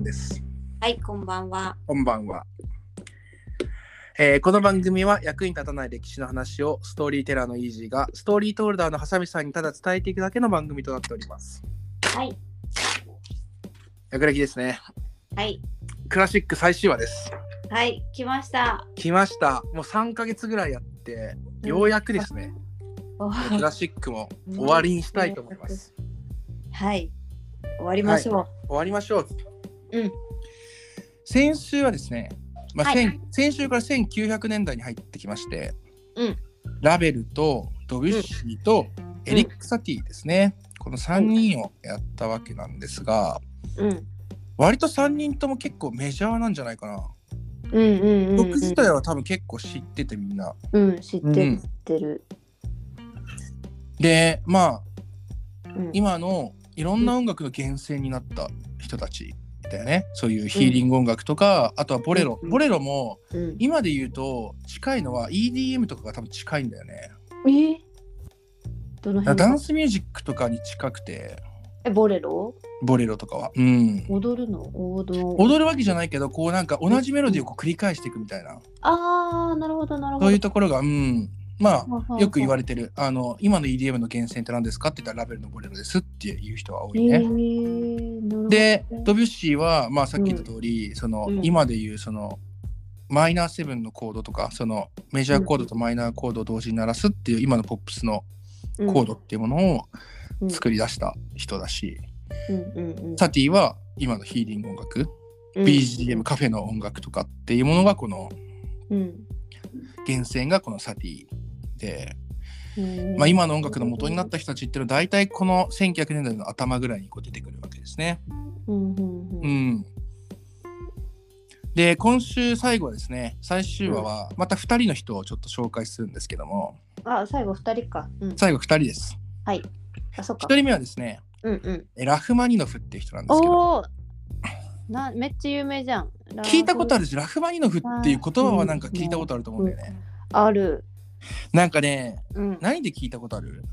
んです。はい、こんばんは。こんばんは。えーこの番組は役に立たない歴史の話をストーリーテラーのイージーがストーリートールダーのハサミさんにただ伝えていくだけの番組となっております。はい、役歴ですね。はい、クラシック最終話です。はい、来ました。来ました。もう3ヶ月ぐらいやって、ようやくですね、おクラシックも終わりにしたいと思います。はい、終わりましょ終わりましょう。う。うん、先週はですね、まあはい先先週から1900年代に入ってきまして、うん。ラベルとドビュッシーとエリック・サティですね、この3人をやったわけなんですが、うん、割と3人とも結構メジャーなんじゃないかな。うん、うん、うん、僕自体は多分結構知っててみんな。うん、知っててる。でまあうん、今のいろんな音楽の源泉になった人たちだよね。そういうヒーリング音楽とか、あとはボレロ。うんボレロもうん、今で言うと近いのは EDM とかが多分近いんだよね。え？ー、どの辺？ダンスミュージックとかに近くてえ、ボレロ？ボレロとかは。うん。踊るの？踊る踊るわけじゃないけどこうなんか同じメロディーをこう繰り返していくみたいなあー、なるほど、なるほど。そういうところがうんまあよく言われれてるあの今の EDM の源泉って何ですかって言ったらラベルのボレロですっていう人は多えいね。でドビュッシーはまあさっき言った通り、そのうん。今で言うそのマイナーセブンのコードとかそのメジャーコードとマイナーコードを同時に鳴らすっていう今のポップスのコードっていうものを作り出した人だし、サティは今のヒーリング音楽、うん。BGM カフェの音楽とかっていうものがこのうん、源泉がこのサティで、うん、まあ、今の音楽の元になった人たちっていうのは大体この1900年代の頭ぐらいにこう出てくるわけですね。うん、うん、で今週最後はですね最終話はまた2人の人をちょっと紹介するんですけどもあ、最後二人か。うん、最後2人です。はい。あ、そっか。1人目はですねうん、うん。えラフマニノフっていう人なんですけどなめっちゃ有名じゃん。聞いたことある。るしラフマニノフっていう言葉はなんか聞いたことあると思うんだよね。ある。なんかねうん。何で聞いたことある？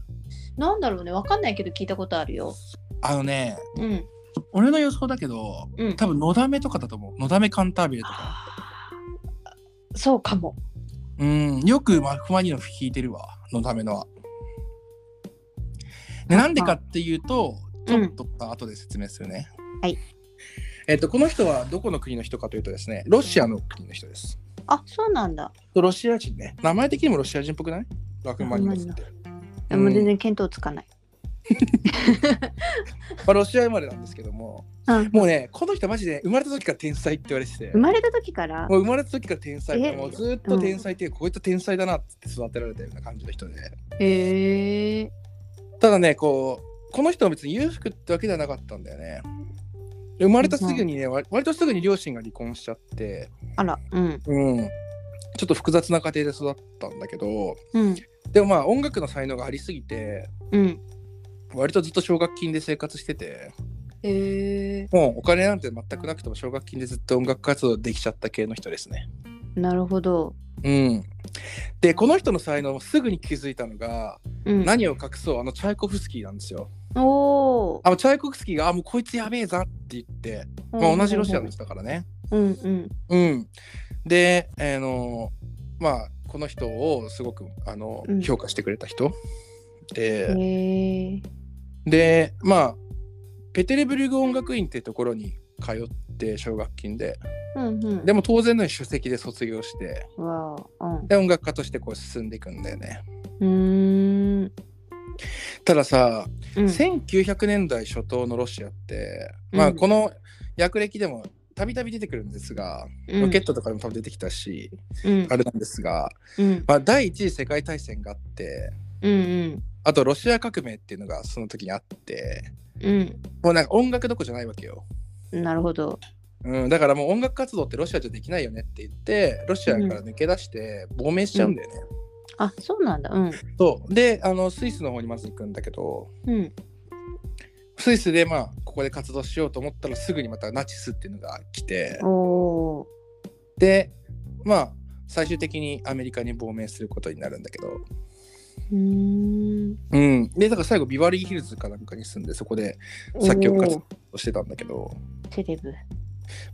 なんだろうね。わかんないけど聞いたことあるよ。あのねうん。俺の予想だけどうん。多分のだめとかだと思うのだめカンタービレとかそうかも。うんよくマフマニノフ弾いてるわのだめのはでなんでかっていうとちょっと後で説明するね、はいえっとこの人はどこの国の人かというとですねロシアの国の人ですあ、そうなんだ。ロシア人ね。名前的にもロシア人っぽくない？ラフマニノフって、うも全然見当つかない。まあ、ロシア生まれなんですけども。うん。もうねこの人マジで生まれた時から天才って言われてて。生まれた時から？もう生まれた時から天才もうずっと天才っていう、こいつ天才だなって育てられたような感じの人で。へえ。ただねこうこの人は別に裕福ってわけではなかったんだよね。で生まれたすぐにね、割割とすぐに両親が離婚しちゃってあら。うん。うんちょっと複雑な家庭で育ったんだけどうん。でもまあ音楽の才能がありすぎてうん。割とずっと奨学金で生活しててへえ。もうお金なんて全くなくても奨学金でずっと音楽活動できちゃった系の人ですねなるほど。うんでこの人の才能をすぐに気づいたのが、うん。何を隠そうあのチャイコフスキーなんですよおお。あのチャイコフスキーがあもうこいつやべえぞって言って、まあ、同じロシアの人だからねうんうん。うんであのまあこの人をすごくあの、うん評価してくれた人で。でまあペテレブルグ音楽院っていうところに通って奨学金でうんうん。でも当然のように首席で卒業して。うん。で音楽家としてこう進んでいくんだよねうーん。たださ、うん。1900年代初頭のロシアって、うん。まあこの役歴でもたびたび出てくるんですが、うん。ロケットとかでも多分出てきたし、うん。あれなんですが、うん。まあ、第一次世界大戦があってうんあとロシア革命っていうのがその時にあってうん。もうなんか音楽どころじゃないわけよ、うんなるほど。うん、だからもう音楽活動ってロシアじゃできないよねって言ってロシアから抜け出して亡命しちゃうんだよね、あ、そうなんだ。うん。そうであのスイスの方にまず行くんだけどうん。スイスでまあここで活動しようと思ったらすぐにまたナチスっていうのが来てでまあ最終的にアメリカに亡命することになるんだけどー。うーん。うんでだから最後ビバリーヒルズかなんかに住んでそこで作曲活動してたんだけどセレブ。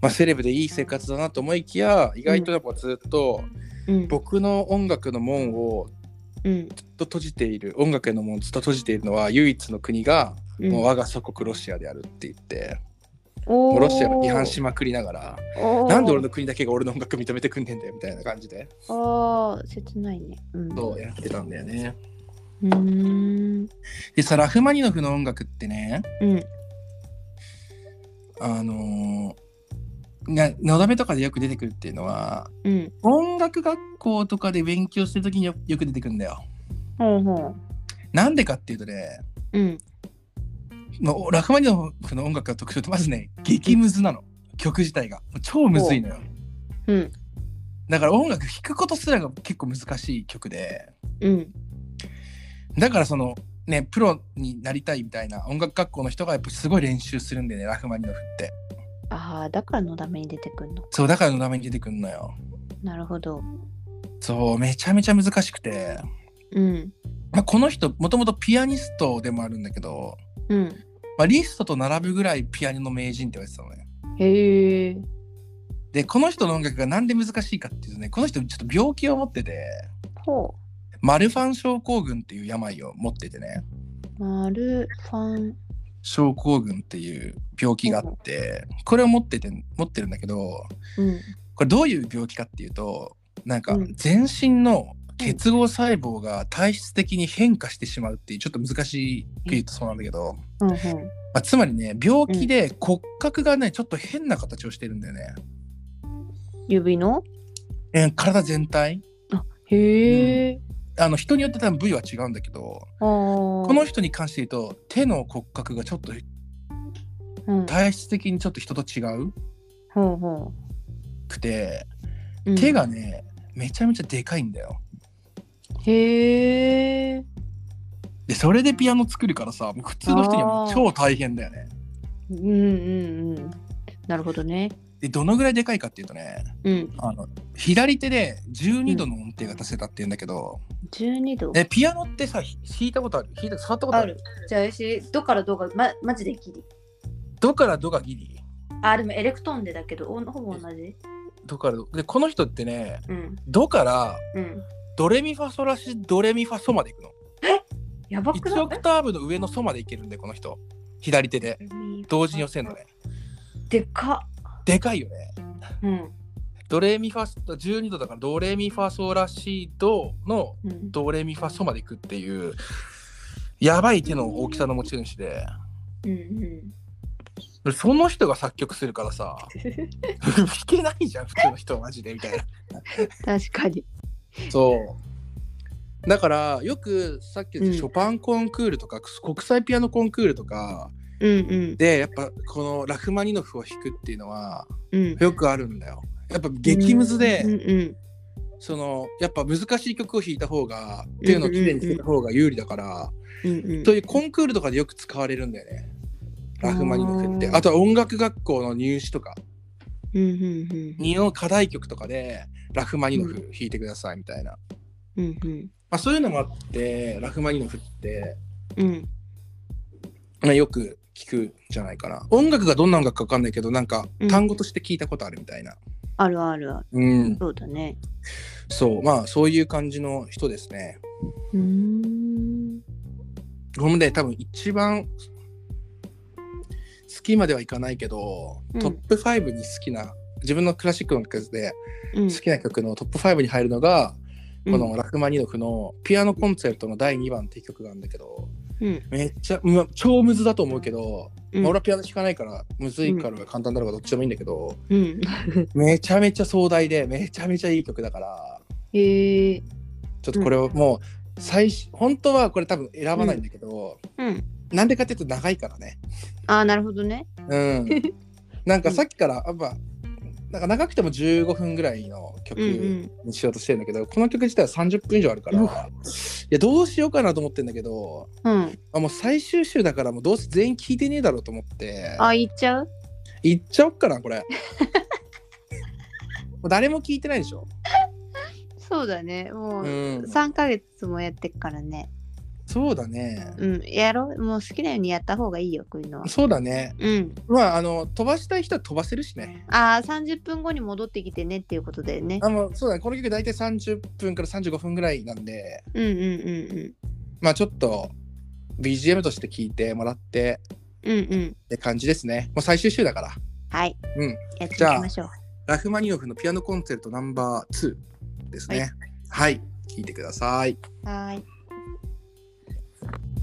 まあ、セレブでいい生活だなと思いきや意外とやっぱずっとうん。僕の音楽の門をうん。ずっと閉じている音楽への門をずっと閉じているのは唯一の国がうんもう我が祖国ロシアであるって言って、もうロシアを批判しまくりながらなんで俺の国だけが俺の音楽認めてくんねんだよみたいな感じでああ、切ないね。うん。そうやってたんだよね。うーん。でさラフマニノフの音楽ってねうん。あのーなのだめとかでよく出てくるっていうのはうん。音楽学校とかで勉強してる時によよく出てくるんだよ。ほうほなんでかっていうとねう。うん。もうラフマニノフの音楽が特徴ってまずね激ムズなの曲自体が超むずいのよ。うん。だから音楽弾くことすらが結構難しい曲でうん。だからそのねプロになりたいみたいな音楽学校の人がやっぱすごい練習するんでねラフマニノフってああ、だからのために出てくんの？そうだからのために出てくんのよなるほど。そうめちゃめちゃ難しくて、うん。まあ、この人もともとピアニストでもあるんだけど、うん。まあ、リストと並ぶぐらいピアノの名人って言われてたのねへえ。でこの人の音楽がなんで難しいかっていうとねこの人ちょっと病気を持っててほマルファン症候群っていう病を持っててねう。マルファン。症候群っていう病気があってこれを持ってて持ってるんだけどうん。これどういう病気かっていうとなんかうん全身の結合細胞が体質的に変化してしまうっていうちょっと難しく言うとそうなんだけど、うん。うん。まあ、つまりね病気で骨格がねちょっと変な形をしてるんだよね、指の？えー体全体へえ。あの人によって多分部位は違うんだけど。ここの人に関して言うと手の骨格がちょっとうん。体質的にちょっと人と違うほうほくてう。うん手。がねめちゃめちゃでかいんだよへえ。でそれでピアノ作るからさ普通の人にはもう超大変だよねうんうんうん。なるほどね。でどのぐらいでかいかっていうとねうん。あの左手で12度の音程が出せたっていうんだけど、12度。えピアノってさひ弾いたことある？弾いた触ったことある？ある。じゃあ、私、どからどが、ま、マジでギリ。どからどがギリ？あ、でもエレクトーンでだけど、おほぼ同じ。どからどでこの人ってねうん。ドからうん。ドレミファソラシドレミファソまでいくのやばくない？1オクターブの上のソまでいけるんでこの人左手で同時に寄せるのねでかでかいよねっ。うん。ドレミファ12度だからドレミファソラシドのうん。ドレミファソまでいくっていうやばい手の大きさの持ち主でうんうん。その人が作曲するからさ弾けないじゃん普通の人はマジでみたいな確かに。そうだからよくさっき言ったうんショパンコンクールとか、国際ピアノコンクールとかうんうん。でやっぱこのラフマニノフを弾くっていうのはうん。よくあるんだよやっぱ激ムズで、うんうん。そのやっぱ難しい曲を弾いた方がっていうのをきれいに弾いた方が有利だから、うんうん。そういうコンクールとかでよく使われるんだよねラフマニノフってあとは音楽学校の入試とかうんうんにの課題曲とかでラフマニノフ弾いてくださいみたいな、うん。うんうん。まあ、そういうのもあってラフマニノフって、うん。まあ、よく聞くんじゃないかな。音楽がどんな音楽か分かんないけどなんかうん。単語として聞いたことあるみたいな。あるあるある。うん、そうだね。そう。まあそういう感じの人ですね。うーん。僕もね多分一番好きまではいかないけど、うん。トップ5に好きな自分のクラシックの曲でうん。好きな曲のトップ5に入るのが、うんこのラフマニノフのピアノコンチェルトの第2番って曲があるんだけどうん。めっちゃ、ま超むずだと思うけど、うんまあ俺はピアノ弾かないからむずいから簡単だろうがどっちでもいいんだけど、うん。めちゃめちゃ壮大でめちゃめちゃいい曲だからへえ。ちょっとこれをもう最初本当はこれ多分選ばないんだけど、うん。なんでかっていうと長いからねああ、なるほどね。うんなんかさっきからやっぱなんか長くても15分ぐらいの曲うんうん。にしようとしてるんだけど、この曲自体は30分以上あるから、ういやどうしようかなと思ってんだけどうん。あもう最終週だからもうどうせ全員聞いてねえだろうと思ってあ、言っちゃう？言っちゃおっかなこれ もう誰も聞いてないでしょ そうだね。もう、うん3ヶ月もやってっからね。そうだね。うん、やろう。もう好きなようにやった方がいいよ、こういうのは。そうだね。うん。まあ、あの、飛ばしたい人は飛ばせるしね。ああ、30分後に戻ってきてねっていうことだよね。あのそうだね。この曲大体30分から35分ぐらいなんで、うんうんうんまあちょっと BGM として聴いてもらってうん。うんうん。って感じですね。もう最終週だから。はい。うん。やっていきましょう。ラフマニノフのピアノコンチェルトナンバー2ですね。はい。聴いてください。はーい。「Thank you.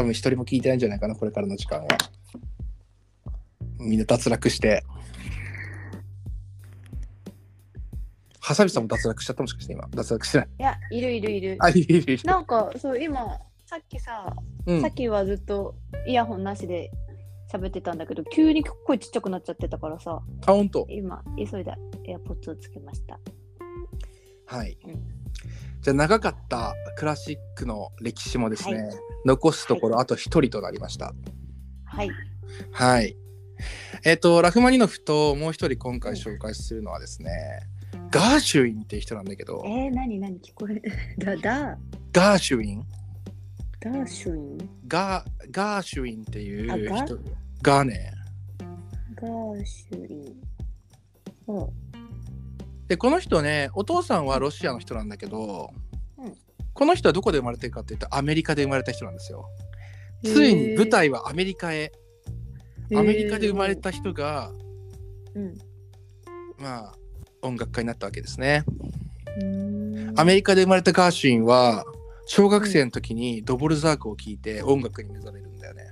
多分一人も聞いてないんじゃないかなこれからの時間は。みんな脱落して。ハサミさんも脱落しちゃったもしかして今。脱落してない。いや、いるいるいる。あいるいるいる。なんか、そう、今、さっきさ、うん。さっきはずっとイヤホンなしで喋ってたんだけど、急に声ちっちゃくなっちゃってたからさ、あ本当。今、急いでエアポッツをつけました。はい。うん。じゃあ長かったクラシックの歴史もですね、はい残すところあと一人となりました。はい。はい。えっ、と、ラフマニノフともう一人今回紹介するのはですね、ガーシュウィンっていう人なんだけど、えー、なになに聞こえ だ、だ、ガーシュウィン。ダーシュイン？ガーガーシュウィンっていうあガ人。がね、ガーシュイン。ほで、この人ね、お父さんはロシアの人なんだけど、うんこの人はどこで生まれてるかっていうとアメリカで生まれた人なんですよ。うついに舞台はアメリカへ。へーアメリカで生まれた人が、うんまあ、音楽家になったわけですね。アメリカで生まれたガーシュウィンは、小学生の時にドボルザークを聴いて音楽に目覚めるんだよね。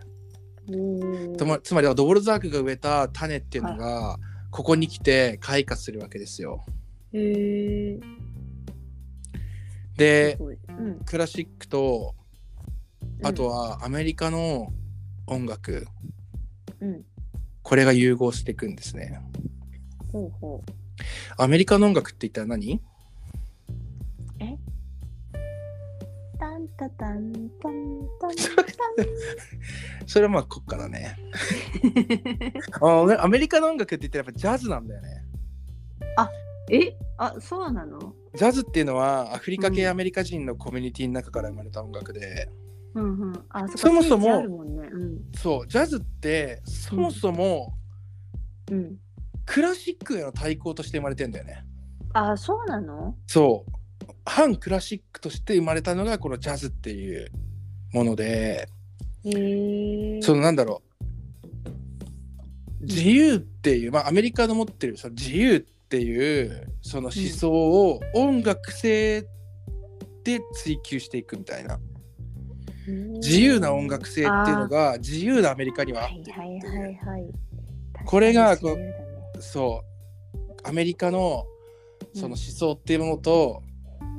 つまつまりはドボルザークが植えた種っていうのが、ここに来て開花するわけですよ。へーでうん。クラシックとうん。あとはアメリカの音楽、うん。これが融合していくんですね。ほうほう。アメリカの音楽って言ったら何？タンタタンタンタン それはまあ国家だね。あねアメリカの音楽って言ったらやっぱジャズなんだよね。え？あそうなの？ジャズっていうのはアフリカ系うん。アメリカ人のコミュニティの中から生まれた音楽で、うんうん。あそそもそもね。うん。そうジャズってそもそもうん。クラシックへの対抗として生まれてんだよね。あそうなの？そう。反クラシックとして生まれたのがこのジャズっていうもので、へえそのなんだろう。自由っていう、まあ、アメリカの持ってるその自由っていうその思想を音楽性で追求していくみたいな、自由な音楽性っていうのが自由なアメリカにはあはって。いはいはいはいこれがこうそう。アメリカのその思想っていうものと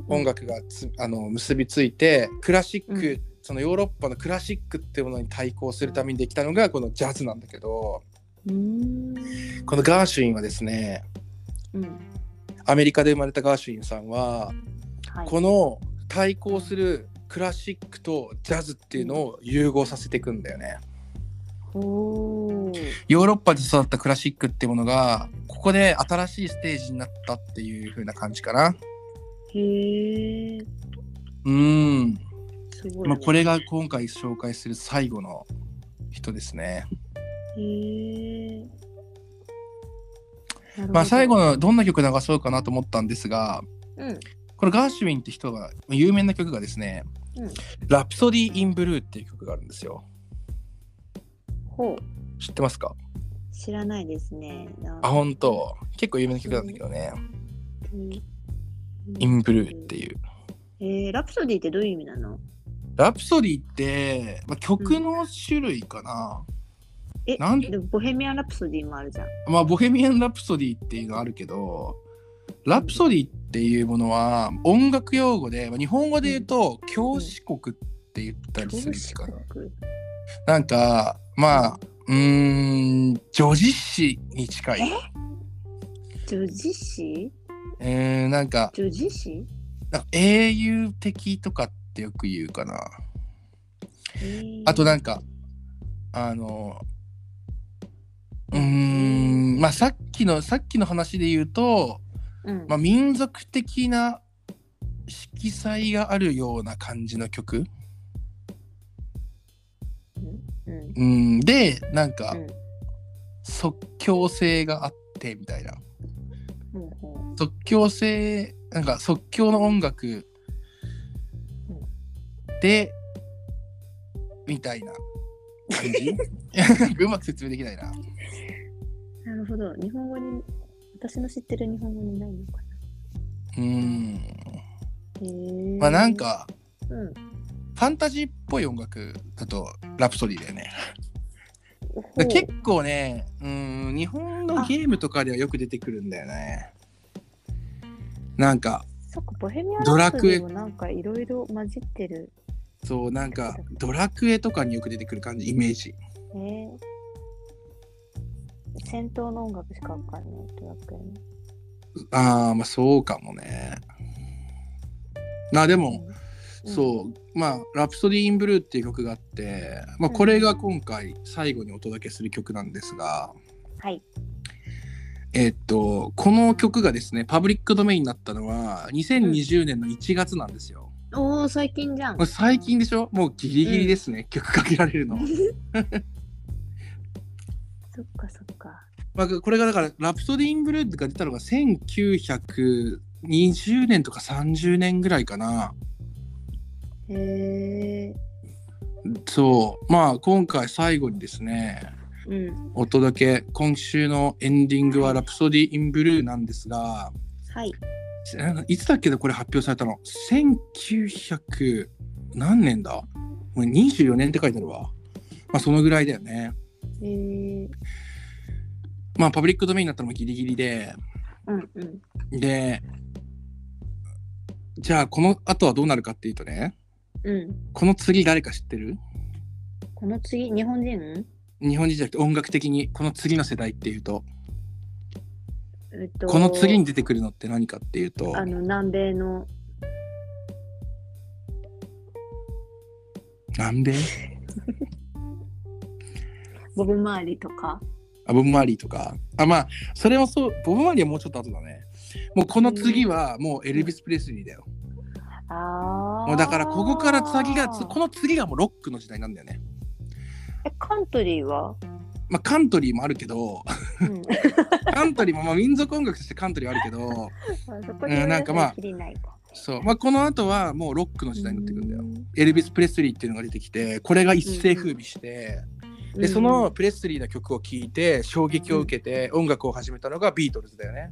音楽がつ、あの結びついてクラシック、うん。そのヨーロッパのクラシックっていうものに対抗するためにできたのがこのジャズなんだけど。うーん。このガーシュインはですねうんアメリカで生まれたガーシュインさんははいこの対抗するクラシックとジャズっていうのを融合させていくんだよね。ヨーロッパで育ったクラシックっていうものがここで新しいステージになったっていう風な感じかな。へえうーん。すごい、ねまあ、これが今回紹介する最後の人ですね。へえまあ最後のどんな曲流そうかなと思ったんですが、うん。これガーシュウィンって人が有名な曲がですね、うん。ラプソディ・イン・ブルーっていう曲があるんですよ。ほう。知ってますか？知らないですね。なあ、本当。結構有名な曲なんだけどね。うん。イン・ブルーっていう。えー、ラプソディってどういう意味なの？ラプソディって、まあ、曲の種類かな。えなんでもボヘミアン・ラプソディもあるじゃん。まあ、ボヘミアン・ラプソディっていうのあるけど、ラプソディっていうものは音楽用語で、まあ日本語で言うと、教師国って言ったりするかな。国。なんか、まあ、うーん、女子詩に近い。女子誌えー、なんか、女子誌なんか英雄的とかってよく言うかな。えー。あとなんか、あの、うーん、まあさっきの、さっきの話で言うと、うん。まあ民族的な色彩があるような感じの曲。うん。うん、で、なんかうん。即興性があってみたいな。即興性、なんか即興の音楽で、みたいな感じ？うまく説明できないな。うなるほど日本語に私の知ってる日本語にないのかうん。なへーまあなんか、うんファンタジーっぽい音楽だとラプソディだよね。結構ね、うん、日本のゲームとかではよく出てくるんだよね。なんか、ドラクエなんかいろいろ混じってる。そう、なんか、ドラクエとかによく出てくる感じ、イメージ。えー、戦闘の音楽しかわかんないドラクエの。ああ、まあそうかもね。まあでも、うんそう、まあ、ラプソディ・イン・ブルーっていう曲があって、まあこれが今回最後にお届けする曲なんですが、はい。えっと、この曲がですね、パブリックドメインになったのは2020年の1月なんですよ。おお、最近じゃんこれ。最近でしょ？もうギリギリですね、曲かけられるの。そっかそっか。まあ、これがだから、ラプソディ・イン・ブルーが出たのが1920年とか30年ぐらいかな。へえそう。まあ、今回最後にですね、ー。うん。お届け、今週のエンディングはラプソディ・イン・ブルーなんですが、はい。いつだっけなこれ発表されたの ?1900 何年だ？もう24年って書いてあるわ。まあそのぐらいだよね。へえー。まあパブリックドメインになったのもギリギリで、うんうん。で、じゃあこの後はどうなるかっていうとね、うん。この次誰か知ってる？この次、日本人？日本人じゃなくて音楽的にこの次の世代っていうと、えっと、この次に出てくるのって何かっていうと、あの、南米の、南米？ボブ周りとか？あボブ・マーリーとか。あ、まあ、それもそう、ボブ・マーリーはもうちょっと後だね。もうこの次はもうエルビス・プレスリーだよ。ああ。もうだからここから次が、この次がもうロックの時代なんだよね。え、カントリーは？まあカントリーもあるけど、うん。カントリーもまあ民族音楽としてカントリーはあるけど、うんなんかまあ。そう、まあこの後はもうロックの時代になってくるんだよ。うエルビス・プレスリーっていうのが出てきて、これが一世風靡して、んで、その、プレスリーの曲を聴いて衝撃を受けて音楽を始めたのがビートルズだよね。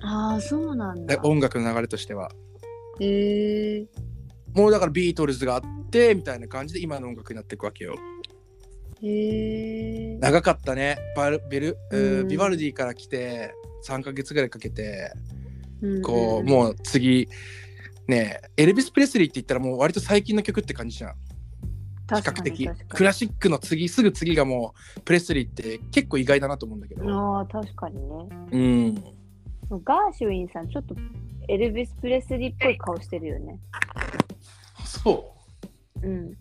ああ、そうなんだ。で音楽の流れとしては。へえもうだからビートルズがあってみたいな感じで今の音楽になっていくわけよ。へえ長かったね。バルベル、えーうんビバルディから来て3ヶ月ぐらいかけて、うんこう、んもう次、ねエルビス・プレスリーって言ったらもう割と最近の曲って感じじゃん。比較的。クラシックの次、すぐ次がもうプレスリーって結構意外だなと思うんだけど。ああ、確かにね。うん。ガーシュウィンさん、ちょっとエルビス・プレスリーっぽい顔してるよね。そうん。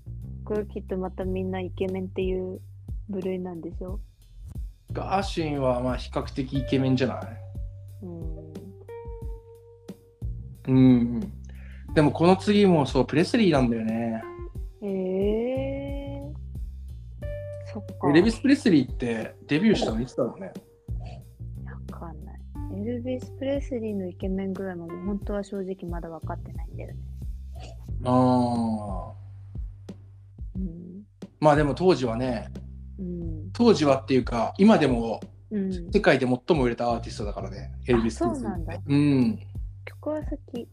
これきっとまたみんなイケメンっていう部類なんでしょう。ガーシュンはまあ比較的イケメンじゃない？うん。うん。でもこの次もそう、プレスリーなんだよね。へえそっか。エルビス・プレスリーってデビューしたのいつだろうね？わかんない。エルビス・プレスリーのイケメンぐらいも本当は正直まだ分かってないんだよね。ああ。うん。まあでも当時はね、うん。当時はっていうか、今でもうん、世界で最も売れたアーティストだからね、エルビス・プレスリーそうなんだ。うん。曲は先。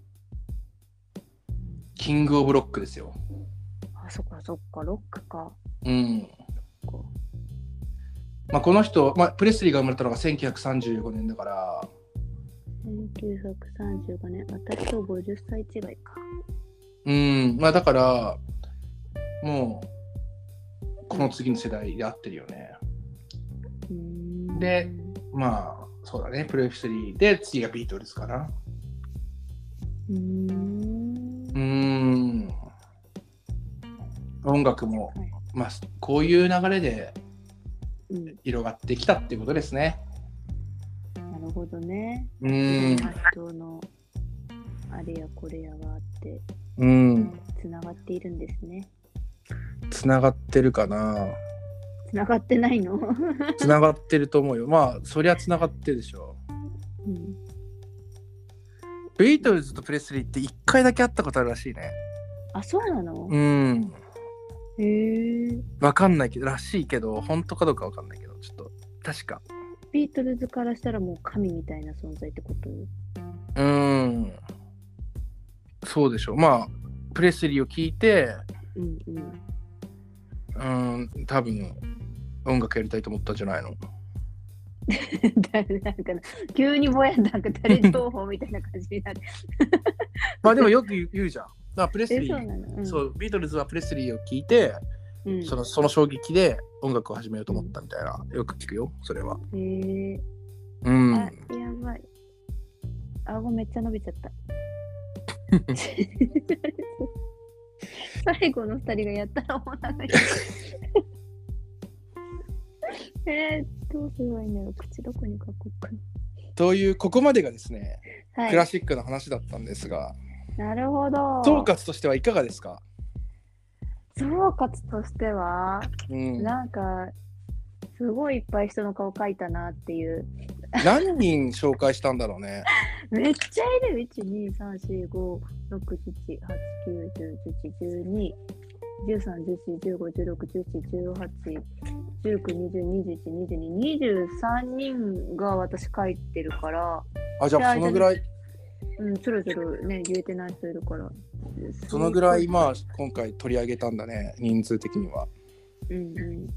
キング・オブ・ロックですよ。あ、そっかそっか、ロックか。うん。こまあこの人、まあ、プレスリーが生まれたのが1935年だから、う1935年、私と50歳違いか。うん。まあだから、もう、この次の世代で合ってるよね。で、まあ、そうだね、プレスリーで、次がビートルズかな。うーん。音楽も、はいまあ、こういう流れでうん、広がってきたっていうことですね。なるほどね。うーん。発想のあれやこれやがあって、うん。つながっているんですね。つながってるかな。つながってないの、つながってると思うよ。まあ、そりゃつながってるでしょ。うん、ビートルズとプレスリーって1回だけ会ったことあるらしいね。あ、そうなの？うん。へえ。わかんないけど、らしいけど、本当かどうかわかんないけど、ちょっと、確か。ビートルズからしたらもう神みたいな存在ってこと？うーん。そうでしょう。まあ、プレスリーを聞いてうんうん。うん多分音楽やりたいと思ったんじゃないの？誰なんかな急にぼやなんか誰情報みたいな感じになる。まあでもよく言うじゃん。プレスえ、リー。そううん、そうビートルズはプレスリーを聞いて、うん、そのその衝撃で音楽を始めようと思ったみたいな、よく聞くよそれは。へえ。うん。あ、やばい。顎めっちゃ伸びちゃった。最後の二人がやったらもうなんか えー、どうすればいいんだろう口どこに書こうかというここまでがですね、な。クラはい。シックの話だったんですがなるほど。総括としてはいかがですか、総括としては、うん、なんか、すごいいっぱい人の顔描いたなっていう。何人紹介したんだろうねめっちゃいる !1、2、3、4、5、6、7、8、9、10、11、12、13、14、15、16、17、18、19、20、21、22、23人が私書いてるから、あじゃあそのぐらい？うん、そろそろね、言えてない人いるから。そのぐらいまあ今回取り上げたんだね人数的にはうんうん。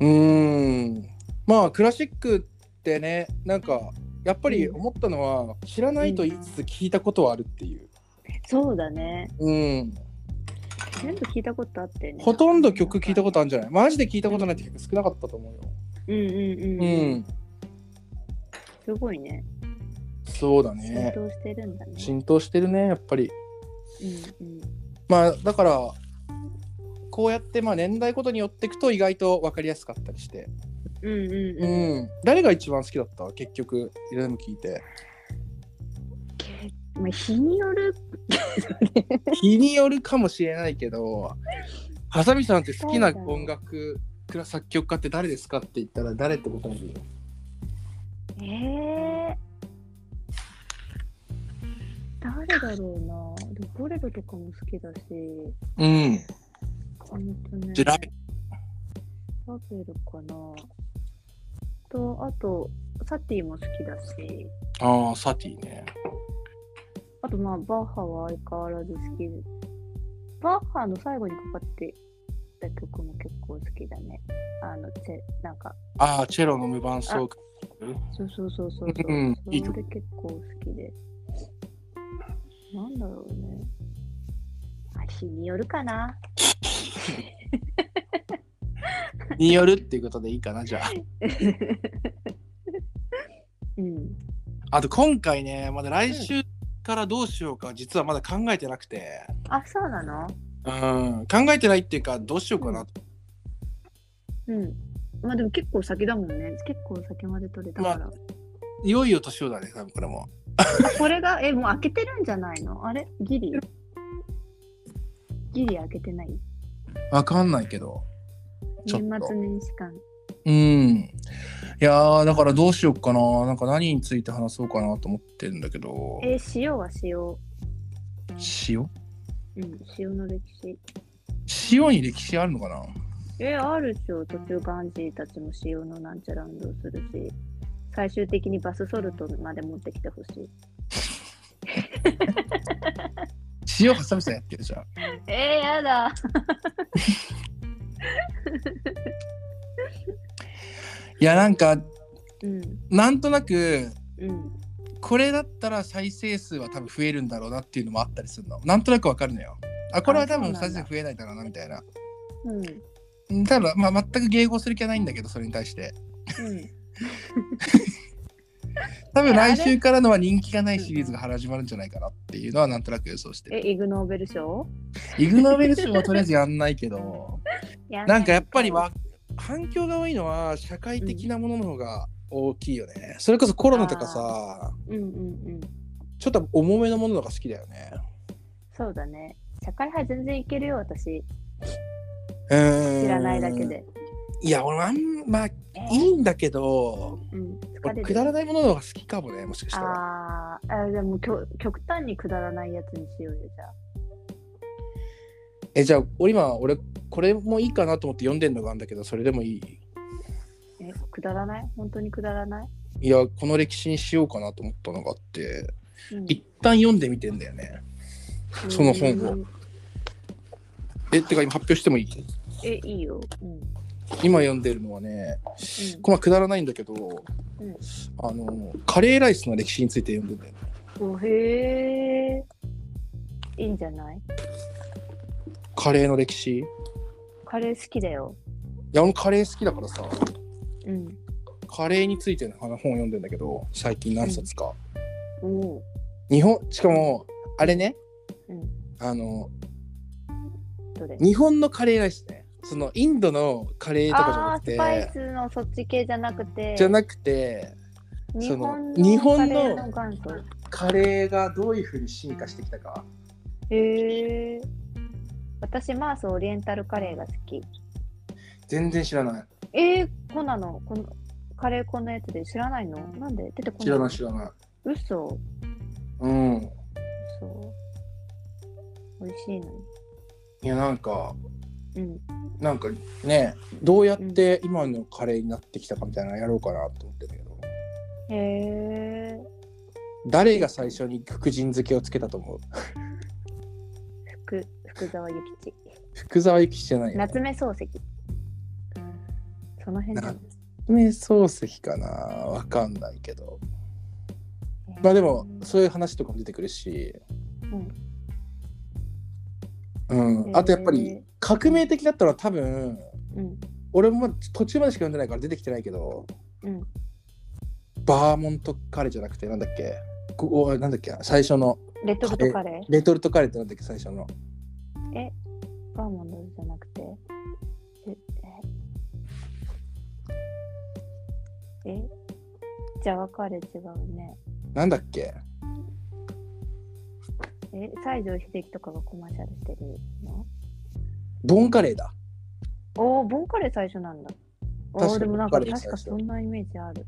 うーんまあクラシックってねなんかやっぱり思ったのは知らないと言いつつ聞いたことはあるっていう、そうだね。うん、全部聞いたことあってね。ほとんど曲聞いたことあるんじゃない？マジで聞いたことないって曲少なかったと思うよ。うんうんうん。ううん、ん、すごいね。そうだ浸ね。透してるんだね。浸透してるね、やっぱり。うんうん。まあだから、こうやってまあ年代ごとに寄っていくと意外と分かりやすかったりして。うんうんううん。ん。誰が一番好きだった？結局、いろいろ聞いて。けまあ、日による日によるかもしれないけど、ハサミさんって好きな音楽作曲家って誰ですかって言ったら誰って答えるよ。ええ誰だろうな。でもボレロとかも好きだし、うん。ね。ジラベルかな。と、あと、サティも好きだし、ああ、サティね。あとまあ、バッハは相変わらず好きで。バッハの最後にかかってた曲も結構好きだね。あの、チェ、なんか、ああ、チェロの無伴奏曲。そうそうそうそうそう。うんそれ結構好きで。なんだろうね。あ、日によるかな。によるっていうことでいいかな、じゃあ。うん。あと今回ね、まだ来週からどうしようか、実はまだ考えてなくて。あ、そうなの？うん、考えてないっていうか、どうしようかな。うん。まあでも結構先だもんね。結構先まで取れたから。いよいよ年をだね、多分これも。あ これが、え、もう開けてるんじゃないの？あれ？ギリ？ギリ開けてない？わかんないけど。年末年始間。うん。いやー、だからどうしようかな。なんか何について話そうかなと思ってるんだけど。え、塩は塩。塩？うん、塩の歴史。塩に歴史あるのかな？え、あるっしょ。途中ガンジーたちも塩のなんちゃら運動するし、最終的にバスソルトまで持ってきてほしい。塩ハサミさんやってるじゃん。えー、やだ。いや、なんか、うん、なんとなく、うん。これだったら再生数は多分増えるんだろうなっていうのもあったりするの。なんとなくわかるのよ。あ、これは多分再生数増えないだろうなみたいな。うん。うんただ、まあ、全く迎合する気はないんだけど、それに対して。うん。多分来週からのは人気がないシリーズが始まるんじゃないかなっていうのはなんとなく予想してえ、る。イグノーベル賞？イグノーベル賞はとりあえずやんないけど、やなんかやっぱりわ反響が多いのは社会的なものの方が大きいよね。それこそコロナとかさ、うんうんうん。ちょっと重めのもののが好きだよね。そうだね。社会派全然いけるよ、私。うーん知らないだけ。で。いや、俺はあんまあいえいんだけど、うん、くだらないものの方が好きかもね、もしかしたら。あーあ、でもきょ極端にくだらないやつにしようよ、じゃあ。え、じゃあ、俺今、俺、これもいいかなと思って読んでんのがあるんだけど、それでもいい？え、くだらない？本当にくだらない、いや、この歴史にしようかなと思ったのがあって、うん、一旦読んでみてんだよね。その本を。え、てか今発表してもいい？え、いいよ。うん。今読んでるのはね、うんこれはくだらないんだけど、うんあの、カレーライスの歴史について読んでんだよね。おへえ。いいんじゃない？カレーの歴史いカレー好きだよ。や、俺もカレー好きだからさ、うん。カレーについての本読んでんだけど、最近何冊か。おお。日本、しかも、あれね、うん。あの、どれ？日本のカレーライスね。そのインドのカレーとかじゃああー、なくスパイて、スのそっち系じゃなくて、じゃなくて、日本その日の本のカレーの元祖。カレーがどういうふうに進化してきたか。へえ。私、マースオリエンタルカレーが好き。全然知らない。えー、こんなの？このカレーこんなやつで知らないの？なんで？出てこない知らない知らない。嘘うん。そう。美味しいのに。いや、なんか、うん。なんかね、どうやって今のカレーになってきたかみたいなのやろうかなと思ってんだけど、へえ。誰が最初に福神漬けをつけたと思う？福福沢諭吉。福沢諭吉じゃないよ。夏目漱石。その辺だね。夏目漱石かなわかんないけど。まあでも、そういう話とかも出てくるし、うん。うん。あとやっぱり、革命的だったのは多分、うん。俺も途中までしか読んでないから出てきてないけど、うん。バーモントカレーじゃなくて、なんだっけ？こおなんだっけ？最初の、レトルトカレー？レトルトカレーってなんだっけ最初の。バーモンドじゃなくて？え、ええじゃあカレー違うね。なんだっけ？え、西城秀樹とかがコマーシャルしてるの？ボンカレーだ。おお、ボンカレー最初なんだ。おお、確かでもなんか確かそんなイメージある。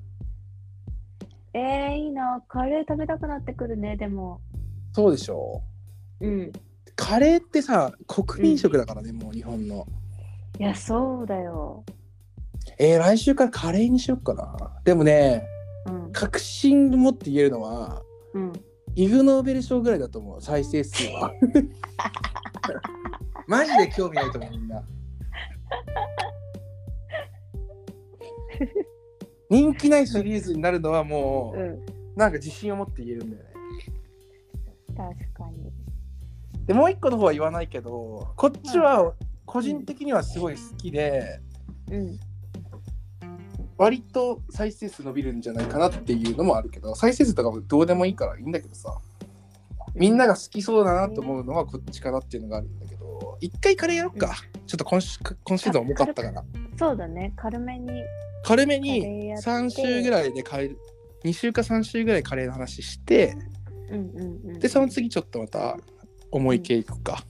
えー、いいな。カレー食べたくなってくるね、でも。そうでしょうん。カレーってさ、国民食だからね、もう日本の。いや、そうだよ。えー、来週からカレーにしよっかな。でもね、うん。確信持って言えるのは、うん。イグ・ノーベル賞ぐらいだと思う、再生数は。マジで興味ないと思う、みんな。人気ないシリーズになるのはもう、うん。なんか自信を持って言えるんだよね。確かに。でもう一個の方は言わないけどこっちは個人的にはすごい好きで、うん。割と再生数伸びるんじゃないかなっていうのもあるけど再生数とかもどうでもいいからいいんだけどさみんなが好きそうだなと思うのはこっちかなっていうのがあるんだけど一回カレーやろっか、ちょっと今週今シーズン重かったからそうだね。軽めに。軽めにーやって3週ぐらいでカレー2週か3週ぐらいカレーの話してうんうんうん。でその次ちょっとまた重い系いくか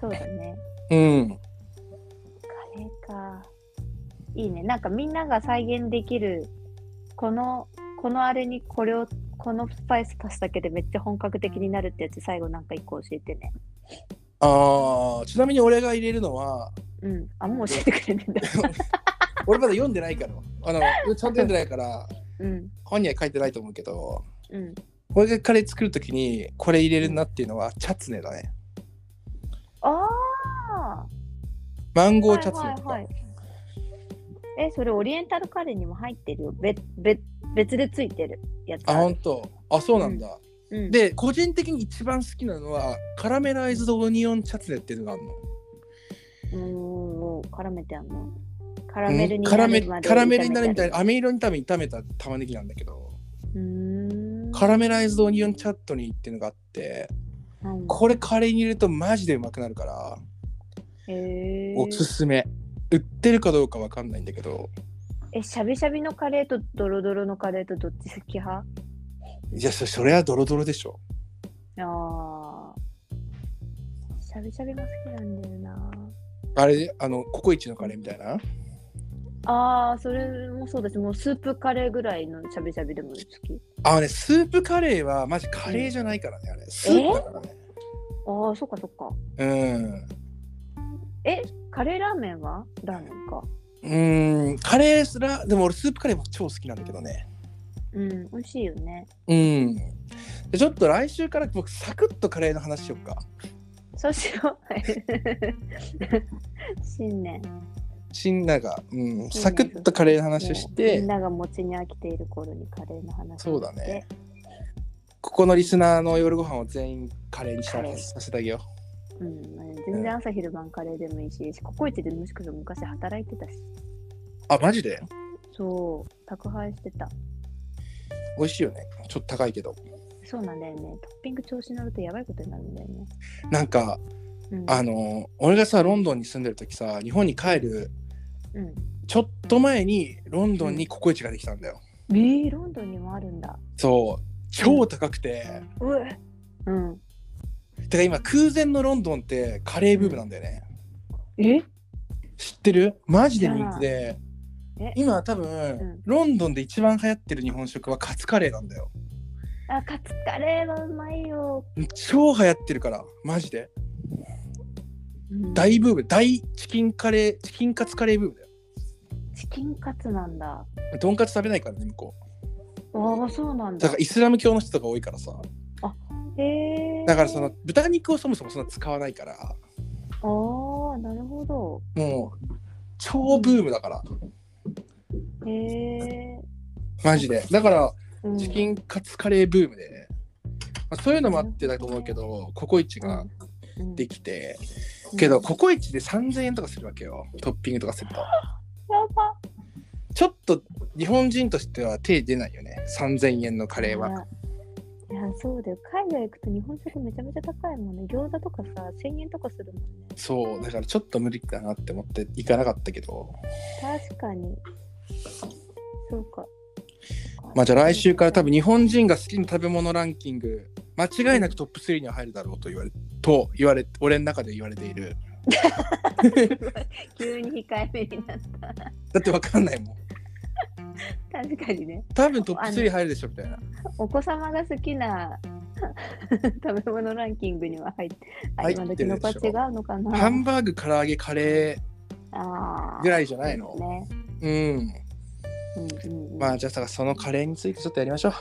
そうだね。うんカレーか。いいね。なんかみんなが再現できる、この、このあれにこれを、このスパイス足すだけでめっちゃ本格的になるってやつ最後なんか一個教えてね。あーちなみに俺が入れるのはうん。あ、もう教えてくれてんだ。俺まだ読んでないからあのちゃんと読んでないからうん。本には書いてないと思うけどうん。俺がカレー作るときにこれ入れるなっていうのはチャツネだね。ああマンゴーはいチャツネとか、はいはい。え、それオリエンタルカレーにも入ってるよ。べべ別でついてるやつ。ある。本当。あそうなんだ、うん、で個人的に一番好きなのはカラメライズドオニオンチャツネっていうのがあるの。うーん、絡めてあんの？カラメルにカラメまでカラメルになるみたいな飴色に多分炒めた玉ねぎなんだけど。あるうーん。カラメライズドオニオンチャットニーっていうのがあってうんこれカレーに入れるとマジでうまくなるからへー。おすすめ。売ってるかどうかわかんないんだけど。え、しゃびしゃびのカレーとドロドロのカレーとどっち好き派？いやそそれはドロドロでしょ。ああ。しゃびしゃびも好きなんだよな。あれあのココイチのカレーみたいな？ああ、それもそうです。もうスープカレーぐらいのしゃびしゃびでも好き。あのねスープカレーはマジカレーじゃないからねあれスープだからねああ、そっかそっか。うんえ、カレーラーメンは？ラーメンか。うーんカレーすらでも俺スープカレーも超好きなんだけどねうん、美味しいよね。うんでちょっと来週から僕サクッとカレーの話しようかそうしよう。新年。新なんか、うん、サクッとカレーの話をしねて、みんなが餅に飽きている頃にカレーの話をしてそうだね。ここのリスナーの夜ご飯を全員カレーにしたさせてあげようん、まあ全然朝昼晩カレーでもいいし、ココイチでもしかしたら昔働いてたし。うあマジで？そう、宅配してた。美味しいよねちょっと高いけどそうなんだよね。トッピング調子乗るとやばいことになるんだよね。なんかうん、あの俺がさロンドンに住んでる時さ日本に帰るうん。ちょっと前にロンドンにココイチができたんだよ、えー、ロンドンにもあるんだ。そう。超高くて、うえ。うん。てか今空前のロンドンってカレーブームなんだよね、え？知ってる？マジで人気で。え？今多分、ん。ロンドンで一番流行ってる日本食はカツカレーなんだよ。あ、カツカレーはうまいよ。超流行ってるからマジで。うん。大ブーム。大チキンカレーチキンカツカレーブームだよチキンカツなんだ。とんかつ食べないからね向こああ、そうなんだ。うだから。イスラム教の人が多いからさ。へえ。だからその豚肉をそもそもそんな使わないから。ああ、なるほど。もう超ブームだから。へえ。マジで。だからうん。チキンカツカレーブームで、まあ、そういうのもあってだと思うけどココイチがうん。できて、けどココイチで3000円とかするわけよ。トッピングとかするとちょっと日本人としては手出ないよね3000円のカレーは。いや、そうだよ。海外行くと日本食めちゃめちゃ高いもんね。餃子とかさ、1000円とかするもんね。そうだからちょっと無理かなって思って行かなかったけど確かに。そうか。まあじゃあ来週から多分日本人が好きな食べ物ランキング間違いなくトップ3には入るだろうと言われと言われ俺の中で言われている 急に控えめになった。だってわかんないもん確かにね。多分トップ3入るでしょみたいなお子様が好きな 食べ物ランキングには入って、あ入今時の子は違うのかなハンバーグ唐揚げカレあーぐらいじゃないの？ね。うんうんうんうん、まあじゃあさそのカレーについてちょっとやりましょ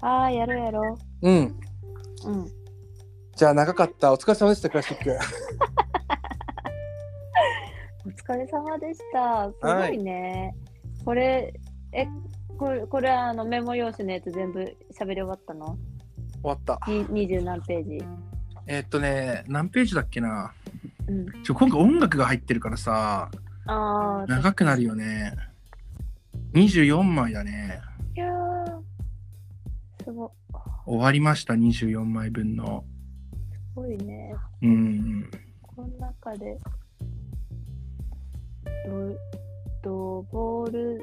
ああ、やろうやろううんう。うん。じゃあ長かったお疲れ様でしたクラシック お疲れ様でした。すごいね。これ、え、これ、これあのメモ用紙のやつ全部喋り終わったの？終わったに ?20 何ページ。えーっとね何ページだっけな？うん。ちょ今回音楽が入ってるからさああ、長くなるよね24枚だねいやー、すご終わりました24枚分のすごいね。うんこの中で、ドドボル、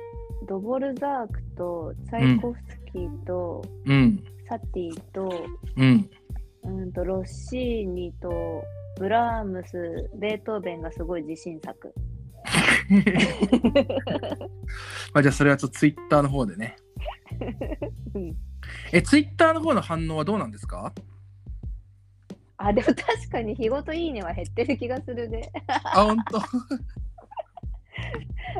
ドボルザークと、チャイコフスキーと、うんサティと、うんうんと、ロッシーニと、ブラームス、ベートーベンがすごい自信作。まあじゃあそれはちょっとツイッターの方でねうん えツイッターの方の反応はどうなんですか？あ、でも確かに日ごといいねは減ってる気がするね。あ本当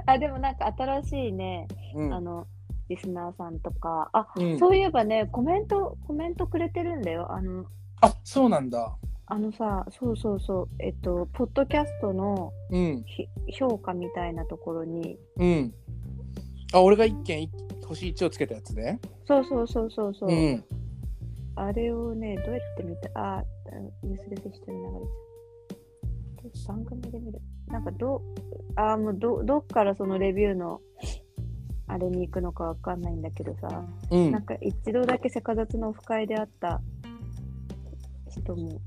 あ、でもなんか新しいね、うん。あの、リスナーさんとか、あ、うん。そういえばね、コメント、コメントくれてるんだよ。あの、あそうなんだ。あのさ、そうそうそう、えっと、ポッドキャストのうん。ひ評価みたいなところに、うん。あ俺が一件一星1をつけたやつね。そうそうそうそうそう、うん。あれをね、どうやって見た？あ、ユースレス一人流れちゃう。番組で見る。なんかどう、あーもうど、どっからそのレビューのあれに行くのかわかんないんだけどさ、うんなんか一度だけセカザツのオフ会で会った人も、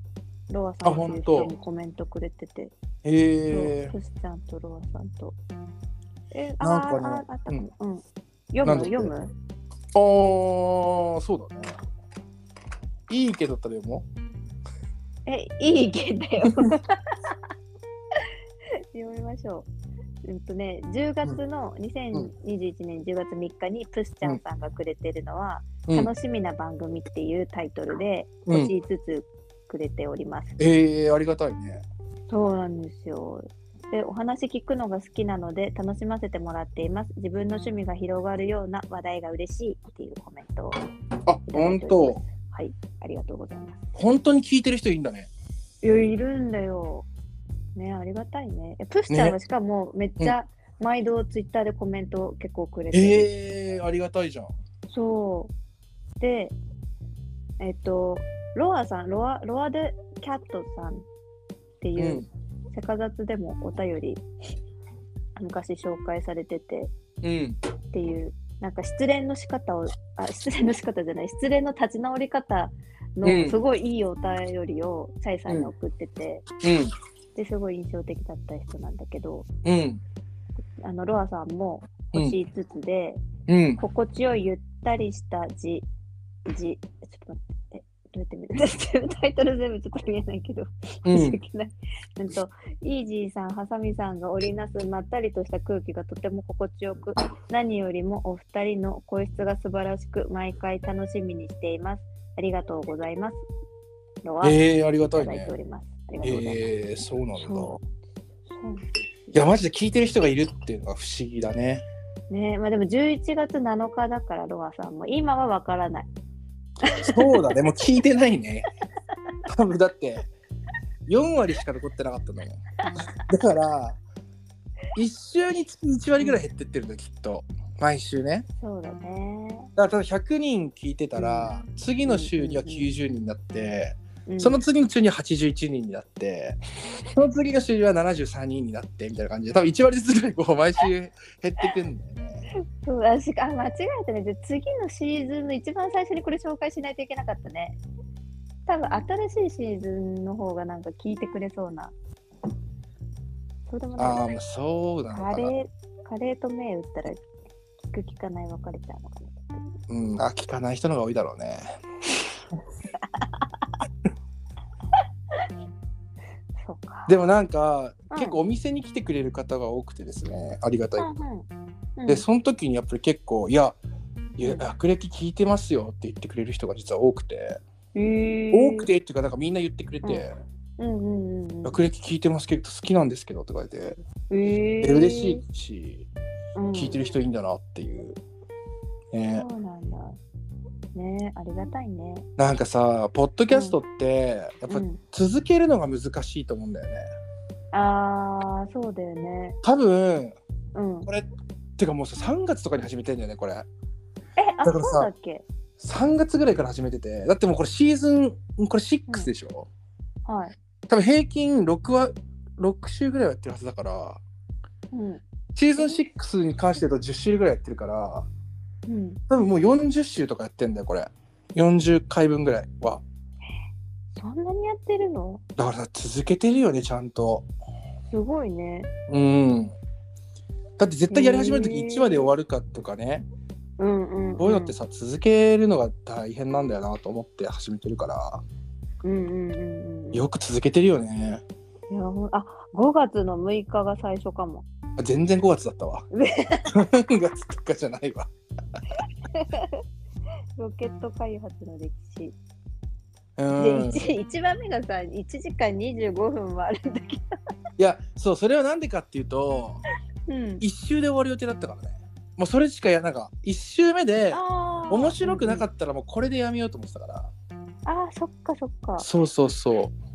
ロアさんっていう人もコメントくれてて、へえそうプスちゃんとロアさんと。え、あねーあー、あったかも。うん。読むなんだって読む？あーそうだねいいけどったら読もえ、いいけだよ。読みましょう。うんとね、10月の2021年10月3日にプスちゃんさんがくれてるのは、う、うん、楽しみな番組っていうタイトルでうん星5つくれております。えー、ありがたいねそうなんですよ。で、お話聞くのが好きなので楽しませてもらっています。自分の趣味が広がるような話題が嬉しいっていうコメントをいあ本当はい、ありがとうございます。本当に聞いてる人いるんだね。いや、いるんだよ。ね、ありがたいね。えプッシちゃんはしかもめっちゃ毎度ツイッターでコメント結構くれてる。ええー、ありがたいじゃん。そう。で、えっと、ロアさん、ロア、ロアでキャットさんってういう、ん。セカザツでもお便り昔紹介されててうん。っていう、なんか失恋の仕方を、あ、失恋の仕方じゃない、失恋の立ち直り方うんのすごいいいお便りをチャイさんに送ってて、うん。ですごい印象的だった人なんだけど、うん。あの、ロアさんも星5つで、うん。心地よいゆったりした字、字、ちょっと待って、え、どうやって見るタイトル全部ちょっと見えないけど、うん。い。うんと、イージーさん、ハサミさんが織りなすまったりとした空気がとても心地よく、何よりもお二人の声質が素晴らしく、毎回楽しみにしています。ありがとうございます。ええー、ありがたいねいてお。ります。ありがとうございます。ええー、そうなんだ。いや、マジで聞いてる人がいるっていうのが不思議だね。ねまあでも11月7日だから、ロアさんも、今はわからない。そうだね、もう聞いてないね。多分だって、4割しか残ってなかったんだもん。だから、1週につき1割ぐらい減ってってるんだよ、きっと。毎週ね。そうだね。だから、多分100人聞いてたら、次の週には90人になって、うんその次の週には81人になって、その次の週には73人になって、みたいな感じで、多分1割ずつぐらいこう毎週減ってくんだよね。そうあしあ間違えたね。で次のシーズンの一番最初にこれ紹介しないといけなかったね。多分新しいシーズンの方がなんか聞いてくれそうな。そうでもああ、ないまあそうなの。カレー、カレーと麺打ったら聞く聞かない分かれちゃうのかな。うん、あ、聞かない人の方が多いだろうね。でもなんか、うん。結構お店に来てくれる方が多くてですね、ありがたい。うんで、その時にやっぱり結構、いや、学歴聞いてますよって言ってくれる人が実は多くて、えー。多くてっていうか、なんかみんな言ってくれて。学歴聞いてますけど好きなんですけどとか言って、えー。え嬉しいし、うん。聞いてる人いいんだなっていう。ね、そうなんだ。ねありがたいね。なんかさ、ポッドキャストって、やっぱうん、続けるのが難しいと思うんだよね。ああ、そうだよね。多分、うん。これ、てかもうさ、3月とかに始めてんだよね、これ。え、あ、そうだからさだっけ？3月ぐらいから始めててだってもうこれシーズンこれ6でしょ、はい。多分平均6は6週ぐらいはやってるはずだからうん。シーズン6に関して言うと10週ぐらいやってるからうん。多分もう40週とかやってんだよこれ40回分ぐらいはそんなにやってるの？だからさ続けてるよねちゃんとすごいね。うんだって絶対やり始める時へー1話で終わるかとかねうんうん、うん。こういうのってさ続けるのが大変なんだよなと思って始めてるからうんうんうんうん。よく続けてるよねいやあ、5月の6日が最初かも。あ全然5月だったわ 3月とかじゃないわ ロケット開発の歴史。うで、ん 1, 一番目がさ、1時間25分もあるんだけど。いやそうそれはなんでかっていうとうん。1周で終わる予定だったからねもうそれしかやなんか1周目で面白くなかた。ったらもうこれでやめようと思ってたからああ、そっかそっか。そうそうそう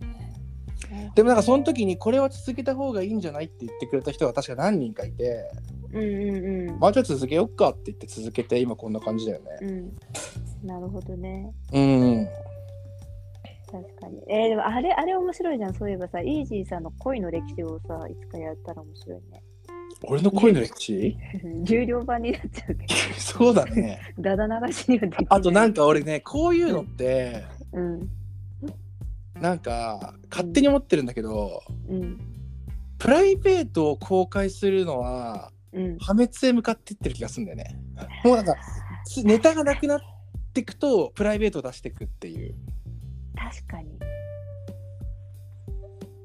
でもなんかその時にこれは続けた方がいいんじゃないって言ってくれた人が確か何人かいてうんうんうん。まあじゃあ続けよっかって言って続けて今こんな感じだよねうん。なるほどね。うん確かに。えー、でもあれ、あれ面白いじゃん。そういえばさ、イージーさんの恋の歴史をさ、いつかやったら面白いね。俺の恋の歴史？重量版になっちゃうけ そうだねど、だだ流しにはできない。あとなんか俺ねこういうのってうん。なんか勝手に思ってるんだけどうん。プライベートを公開するのはうん。破滅へ向かっていってる気がするんだよね。もうなんかつネタがなくなっていくとプライベートを出していくっていう。確かに。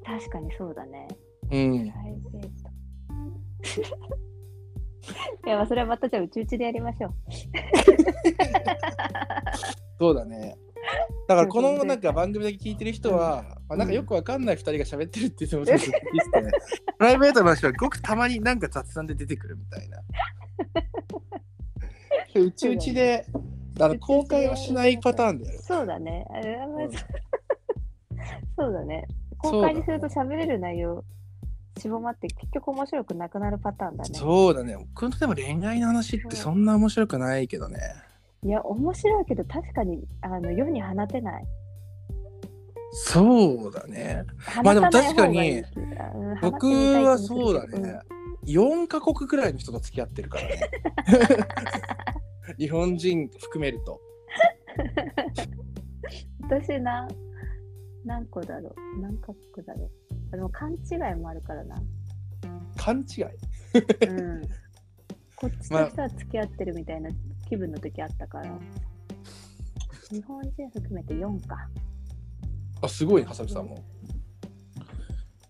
確かにそうだね。うんプ。ライベート。いや、まあそれはまたじゃあ、うちうちでやりましょう。そうだね。だからこのなんか番組だけ聞いてる人は、まあ、なんかよくわかんない2人が喋ってるっていうのもちょっと聞いて プライベートの話はごくたまになんか雑談で出てくるみたいな。うちうちであの公開はしないパターンだよ。そうだね。あれうん そうだね。公開にすると喋れる内容絞まって結局面白くなくなるパターンだね。そうだね。僕のでも恋愛の話ってそんな面白くないけどね。いや、面白いけど確かにあの世に放てない。そうだね。放まあでも確かに僕はそうだね。。4カ国くらいの人と付き合ってるからね。日本人含めると。私な、何個だろう何カ国だろうあでも勘違いもあるからな。勘違い？うん。こっちとしては付き合ってるみたいな気分の時あったから。日本人含めて4か。あ、すごいね、ハサミさんも。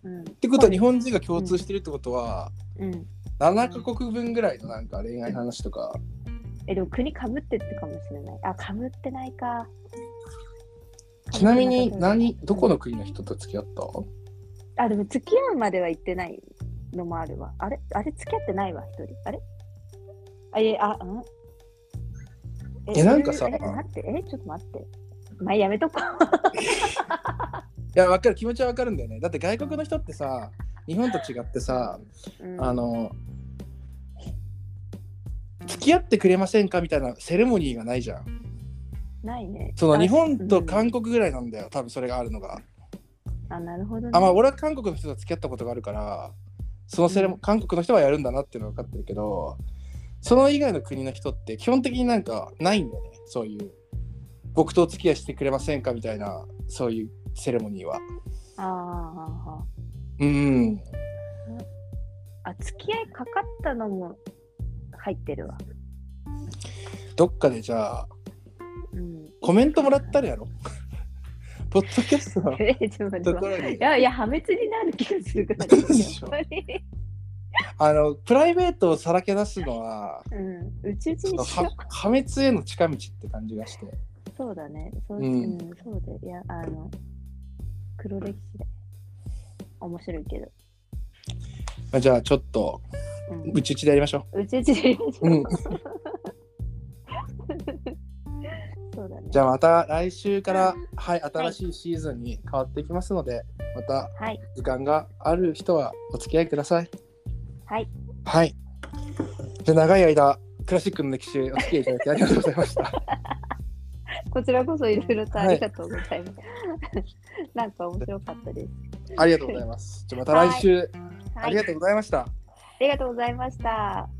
うん。っってことは日本人が共通してるってことは、うん。7カ国分ぐらいのなんか恋愛の話とか。え、でも国かぶってってかもしれない。あ、かぶってないか。ちなみに何、どこの国の人と付き合った？あ、でも付き合うまでは行ってないのもあるわ。あれ？あれ？付き合ってないわ、一人。あれ？あ、いえ、あ、うん？えなんかさえ、待って、え、ちょっと待って。まあ、やめとこ いや、わかる、気持ちはわかるんだよね。だって外国の人ってさ、日本と違ってさ、う。うんあの、付き合ってくれませんかみたいなセレモニーがないじゃん。ないね。そのあ日本とうん韓国ぐらいなんだよ、多分それがあるのが。あ、なるほどね。あ、まあ、俺は韓国の人と付き合ったことがあるから、そのセレモ、うん韓国の人はやるんだなっていうのは分かってるけど、その以外の国の人って基本的になんかないんだよね、そういう。僕とお付き合いしてくれませんか？みたいな、そういうセレモニーは。あーあうん。あ、付き合いかかったのも入ってるわ。どっかでじゃあ、うん。コメントもらったらやろ？ポッドキャストの ところにい。やいや、破滅になる気がするから。あの、プライベートをさらけ出すのは、うん。うちうちに。破滅への近道って感じがして。そうだね。そう,、ううんんそうで。いや、あの、黒歴史で。面白いけど。まあ、じゃあちょっと、うんうちうちでやりましょうちうちでやりましょう。う。うん。そうだね。じゃあまた来週から、はい、新しいシーズンに変わっていきますので、またはい。時間がある人はお付き合いください。はい。はい。じゃあ長い間、クラシックの歴史へお付き合いいただきありがとうございました。こちらこそいろいろとありがとうございます。なんか面白かったです。ありがとうございます。じゃあまた来週、はい。ありがとうございました。ありがとうございました。「「